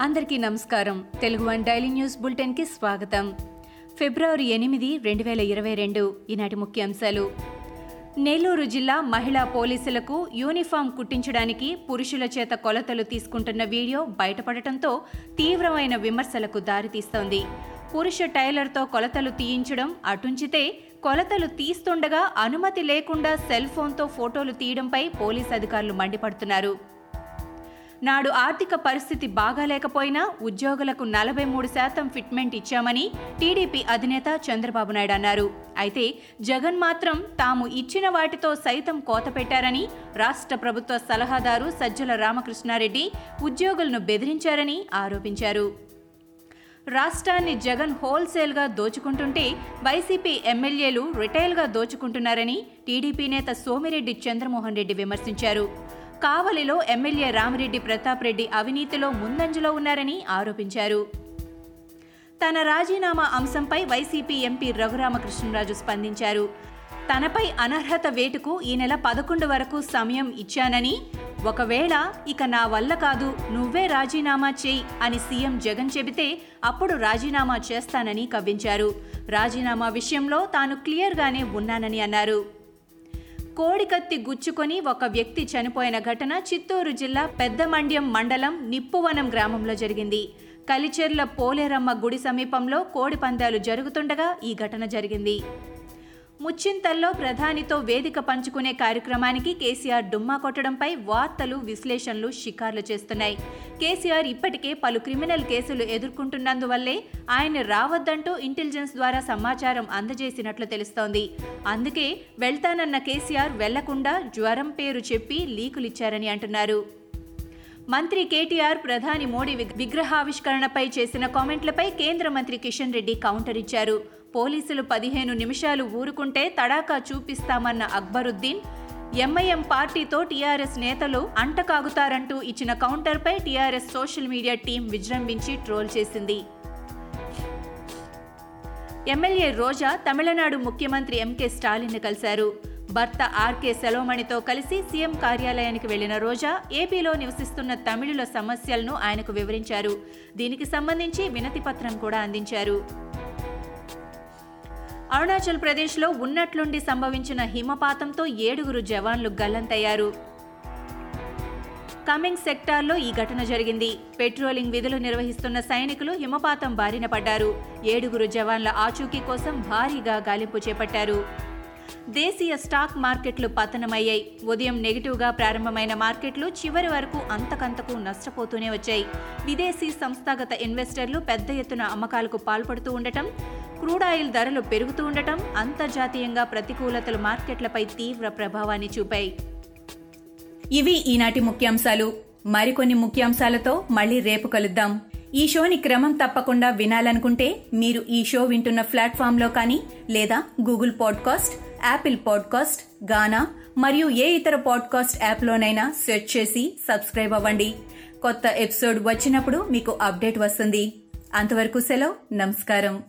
అందరికీ నమస్కారం. Telugu one daily news బులెటిన్కి స్వాగతం. ఫిబ్రవరి ఎనిమిది రెండు వేల ఇరవై రెండు ఈనాటి ముఖ్యాంశాలు. నెల్లూరు జిల్లా మహిళా పోలీసులకు యూనిఫామ్ కుట్టించడానికి పురుషుల చేత కొలతలు తీసుకుంటున్న వీడియో బయటపడటంతో తీవ్రమైన విమర్శలకు దారితీస్తోంది. పురుష టైలర్తో కొలతలు తీయించడం అటుంచితే కొలతలు తీస్తుండగా అనుమతి లేకుండా సెల్ ఫోన్తో ఫోటోలు తీయడంపై పోలీస్ అధికారులు మండిపడుతున్నారు. నాడు ఆర్థిక పరిస్థితి బాగాలేకపోయినా ఉద్యోగులకు నలభై మూడు శాతం ఫిట్మెంట్ ఇచ్చామని టీడీపీ అధినేత చంద్రబాబు నాయుడు అన్నారు. అయితే జగన్ మాత్రం తాము ఇచ్చిన వాటితో సైతం కోత పెట్టారని రాష్ట్ర ప్రభుత్వ సలహాదారు సజ్జల రామకృష్ణారెడ్డి ఉద్యోగులను బెదిరించారని ఆరోపించారు. రాష్ట్రాన్ని జగన్ హోల్సేల్గా దోచుకుంటుంటే వైసీపీ ఎమ్మెల్యేలు రిటైల్గా దోచుకుంటున్నారని టీడీపీ నేత సోమిరెడ్డి చంద్రమోహన్ రెడ్డి విమర్శించారు. కావలిలో ఎమ్మెల్యే రామిరెడ్డి ప్రతాప్ రెడ్డి అవినీతిలో ముందంజలో ఉన్నారని ఆరోపించారు. తన రాజీనామా అంశంపై వైసీపీ ఎంపీ రఘురామకృష్ణరాజు స్పందించారు. తనపై అనర్హత వేటుకు ఈ నెల పదకొండు వరకు సమయం ఇచ్చానని ఒకవేళ ఇక నా వల్ల కాదు నువ్వే రాజీనామా చేయి అని సీఎం జగన్ చెబితే అప్పుడు రాజీనామా చేస్తానని కవ్వించారు. రాజీనామా విషయంలో తాను క్లియర్గానే ఉన్నానని అన్నారు. కోడికత్తి గుచ్చుకొని ఒక వ్యక్తి చనిపోయిన ఘటన చిత్తూరు జిల్లా పెద్దమండ్యం మండలం నిప్పువనం గ్రామంలో జరిగింది. కలిచెర్ల పోలేరమ్మ గుడి సమీపంలో కోడి పందాలు జరుగుతుండగా ఈ ఘటన జరిగింది. ముచ్చింతల్లో ప్రధానితో వేదిక పంచుకునే కార్యక్రమానికి కేసీఆర్ డుమ్మా కొట్టడంపై వార్తలు విశ్లేషణలు షికార్లు చేస్తున్నాయి. కేసీఆర్ ఇప్పటికే పలు క్రిమినల్ కేసులు ఎదుర్కొంటున్నందువల్లే ఆయన రావద్దంటూ ఇంటెలిజెన్స్ ద్వారా సమాచారం అందజేసినట్లు తెలుస్తోంది. అందుకే వెళ్తానన్న కేసీఆర్ వెళ్ళకుండా జ్వరం పేరు చెప్పి లీకులిచ్చారని అంటున్నారు. మంత్రి కేటీఆర్ ప్రధాని మోడీ విగ్రహావిష్కరణపై చేసిన కామెంట్లపై కేంద్ర మంత్రి కిషన్ రెడ్డి కౌంటర్ ఇచ్చారు. పోలీసులు పదిహేను నిమిషాలు ఊరుకుంటే తడాకా చూపిస్తామన్న అక్బరుద్దీన్ ఎంఐఎం పార్టీతో టీఆర్ఎస్ నేతలు అంటకాగుతారంటూ ఇచ్చిన కౌంటర్పై టీఆర్ఎస్ సోషల్ మీడియా టీం విజృంభించి ట్రోల్ చేసింది. ఎమ్మెల్యే రోజా తమిళనాడు ముఖ్యమంత్రి ఎంకే స్టాలిన్ కలిశారు. భర్త ఆర్కే సెలవుమణితో కలిసి సీఎం కార్యాలయానికి వెళ్ళిన రోజా ఏపీలో నివసిస్తున్న తమిళుల సమస్యలను ఆయనకు వివరించారు. దీనికి సంబంధించి వినతి పత్రం కూడా అందించారు. అరుణాచల్ ప్రదేశ్లో ఉన్నట్లుండి సంభవించిన హిమపాతంతో ఏడుగురు జవాన్లు గల్లంతయ్యారు. కమింగ్ సెక్టార్లో ఈ ఘటన జరిగింది. పెట్రోలింగ్ విధులు నిర్వహిస్తున్న సైనికులు హిమపాతం బారిన పడ్డారు. ఏడుగురు జవాన్ల ఆచూకీ కోసం భారీగా గాలింపు చేపట్టారు. దేశీయ స్టాక్ మార్కెట్లు పతనమయ్యాయి. ఉదయం నెగిటివ్గా ప్రారంభమైన మార్కెట్లు చివరి వరకు అంతకంతకు నష్టపోతూనే వచ్చాయి. విదేశీ సంస్థాగత ఇన్వెస్టర్లు పెద్ద ఎత్తున అమ్మకాలకు పాల్పడుతూ ఉండటం క్రూడ్ ఆయిల్ ధరలు పెరుగుతూ ఉండటం అంతర్జాతీయంగా ప్రతికూలతలు మార్కెట్లపై తీవ్ర ప్రభావాన్ని చూపాయి. ఇవి ఈనాటి ముఖ్యాంశాలు. మరికొన్ని ముఖ్యాంశాలతో మళ్ళీ రేపు కలుద్దాం. ఈ షోని క్రమం తప్పకుండా వినాలనుకుంటే మీరు ఈ షో వింటున్న ప్లాట్ఫామ్లో కానీ లేదా Google podcast Apple podcast Gaana మరియు ఏ ఇతర పాడ్కాస్ట్ యాప్లోనైనా సెర్చ్ చేసి సబ్స్క్రైబ్ అవ్వండి. కొత్త ఎపిసోడ్ వచ్చినప్పుడు మీకు అప్డేట్ వస్తుంది. అంతవరకు సెలవు. నమస్కారం.